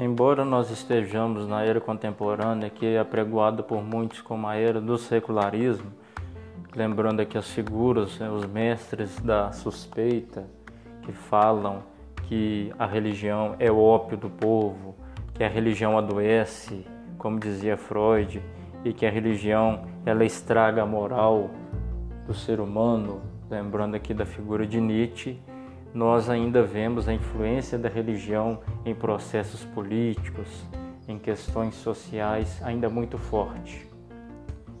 Embora nós estejamos na era contemporânea, que é apregoada por muitos como a era do secularismo, lembrando aqui as figuras, né, os mestres da suspeita, que falam que a religião é o ópio do povo, que a religião adoece, como dizia Freud, e que a religião ela estraga a moral do ser humano, lembrando aqui da figura de Nietzsche, nós ainda vemos a influência da religião em processos políticos, em questões sociais ainda muito forte.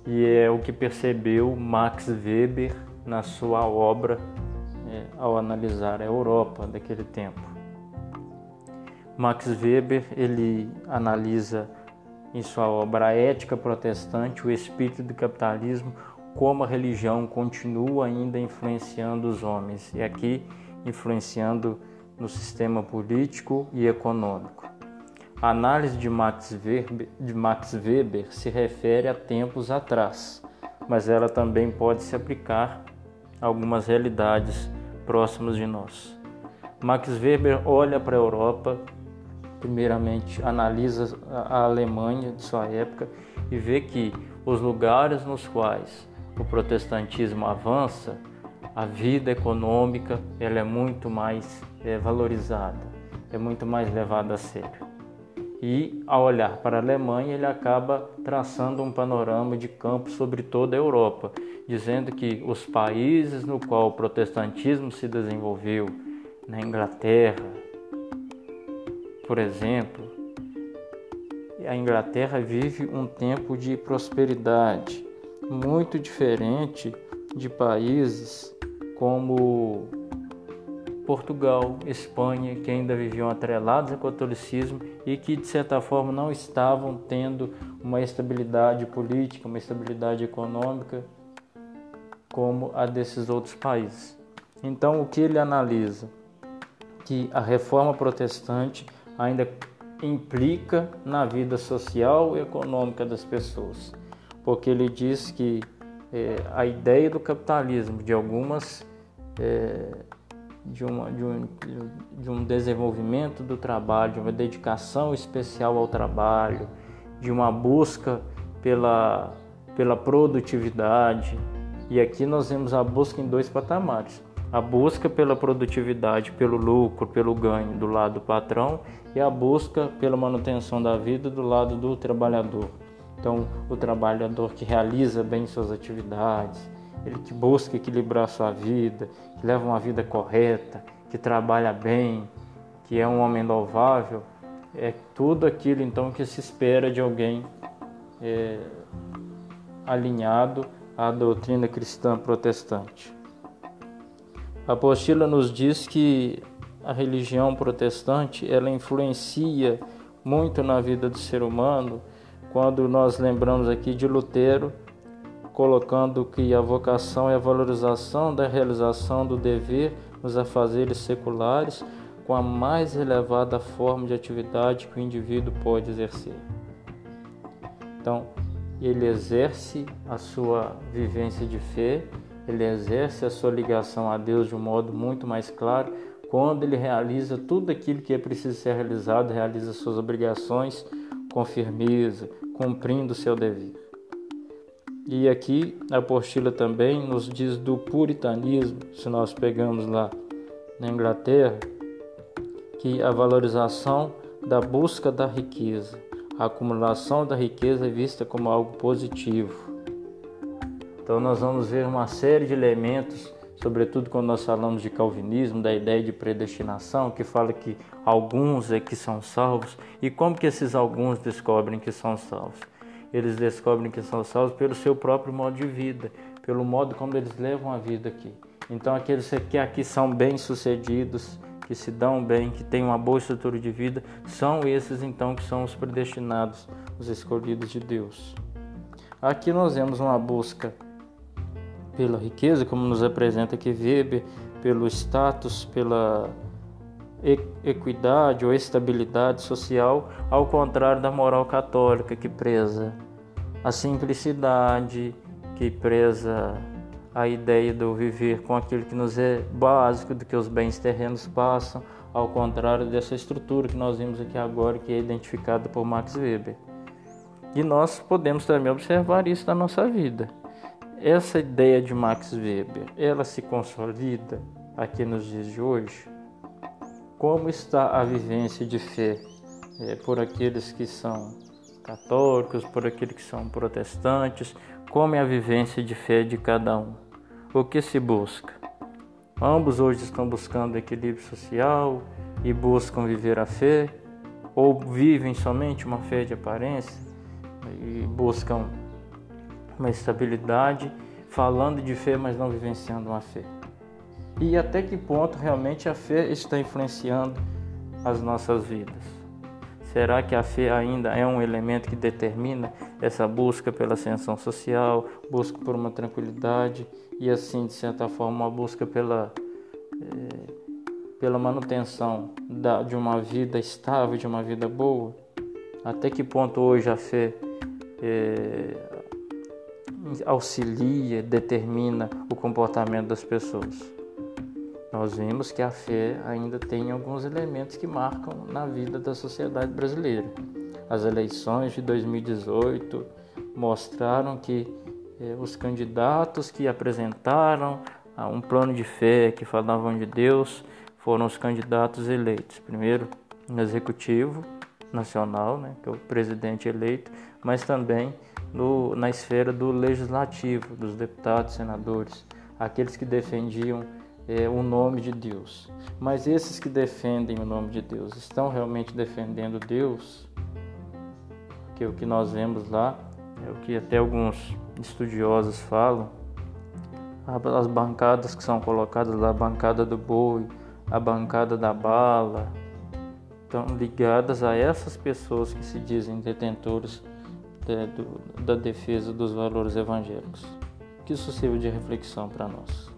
E é o que percebeu Max Weber na sua obra é, ao analisar a Europa daquele tempo. Max Weber ele analisa em sua obra A Ética Protestante o espírito do capitalismo como a religião continua ainda influenciando os homens e aqui influenciando no sistema político e econômico. A análise de Max, Weber, de Max Weber se refere a tempos atrás, mas ela também pode se aplicar a algumas realidades próximas de nós. Max Weber olha para a Europa, primeiramente analisa a Alemanha de sua época e vê que os lugares nos quais o protestantismo avança, a vida econômica ela é muito mais é, valorizada, é muito mais levada a sério. E ao olhar para a Alemanha, ele acaba traçando um panorama de campo sobre toda a Europa, dizendo que os países no qual o protestantismo se desenvolveu, na Inglaterra, por exemplo, a Inglaterra vive um tempo de prosperidade, muito diferente de países como Portugal, Espanha, que ainda viviam atrelados ao catolicismo e que de certa forma não estavam tendo uma estabilidade política, uma estabilidade econômica como a desses outros países. Então, o que ele analisa? Que a reforma protestante ainda implica na vida social e econômica das pessoas porque ele diz que é, a ideia do capitalismo, de algumas é, de, uma, de, um, de um desenvolvimento do trabalho, de uma dedicação especial ao trabalho, de uma busca pela, pela produtividade. E aqui nós vemos a busca em dois patamares. A busca pela produtividade, pelo lucro, pelo ganho do lado do patrão e a busca pela manutenção da vida do lado do trabalhador. Então, o trabalhador que realiza bem suas atividades, ele que busca equilibrar sua vida, que leva uma vida correta, que trabalha bem, que é um homem louvável, é tudo aquilo então que se espera de alguém é, alinhado à doutrina cristã protestante. A apostila nos diz que a religião protestante ela influencia muito na vida do ser humano quando nós lembramos aqui de Lutero, colocando que a vocação é a valorização da realização do dever nos afazeres seculares com a mais elevada forma de atividade que o indivíduo pode exercer. Então, ele exerce a sua vivência de fé, ele exerce a sua ligação a Deus de um modo muito mais claro quando ele realiza tudo aquilo que é preciso ser realizado, realiza suas obrigações com firmeza, cumprindo seu dever. E aqui a apostila também nos diz do puritanismo, se nós pegamos lá na Inglaterra, que a valorização da busca da riqueza, a acumulação da riqueza é vista como algo positivo. Então nós vamos ver uma série de elementos sobretudo quando nós falamos de calvinismo, da ideia de predestinação, que fala que alguns é que são salvos. E como que esses alguns descobrem que são salvos? Eles descobrem que são salvos pelo seu próprio modo de vida, pelo modo como eles levam a vida aqui. Então aqueles que aqui são bem-sucedidos, que se dão bem, que têm uma boa estrutura de vida, são esses então que são os predestinados, os escolhidos de Deus. Aqui nós vemos uma busca pela riqueza, como nos apresenta aqui Weber, pelo status, pela equidade ou estabilidade social, ao contrário da moral católica que preza a simplicidade, que preza a ideia do viver com aquilo que nos é básico, do que os bens terrenos passam, ao contrário dessa estrutura que nós vimos aqui agora, que é identificada por Max Weber. E nós podemos também observar isso na nossa vida. Essa ideia de Max Weber, ela se consolida aqui nos dias de hoje? Como está a vivência de fé é, por aqueles que são católicos, por aqueles que são protestantes? Como é a vivência de fé de cada um? O que se busca? Ambos hoje estão buscando equilíbrio social e buscam viver a fé, ou vivem somente uma fé de aparência e buscam uma estabilidade, falando de fé, mas não vivenciando uma fé. E até que ponto realmente a fé está influenciando as nossas vidas? Será que a fé ainda é um elemento que determina essa busca pela ascensão social, busca por uma tranquilidade e assim, de certa forma, uma busca pela, é, pela manutenção da, de uma vida estável, de uma vida boa? Até que ponto hoje a fé é, auxilia, determina o comportamento das pessoas? Nós vimos que a fé ainda tem alguns elementos que marcam na vida da sociedade brasileira. As eleições de 2018 mostraram que eh, os candidatos que apresentaram um plano de fé, que falavam de Deus, foram os candidatos eleitos. Primeiro no Executivo Nacional, né, que é o presidente eleito, mas também no, na esfera do Legislativo, dos deputados, senadores, aqueles que defendiam é, o nome de Deus. Mas esses que defendem o nome de Deus estão realmente defendendo Deus? Que o que nós vemos lá é o que até alguns estudiosos falam. As bancadas que são colocadas lá, a bancada do boi, a bancada da bala, estão ligadas a essas pessoas que se dizem detentores de, do, da defesa dos valores evangélicos. Que isso sirva de reflexão para nós.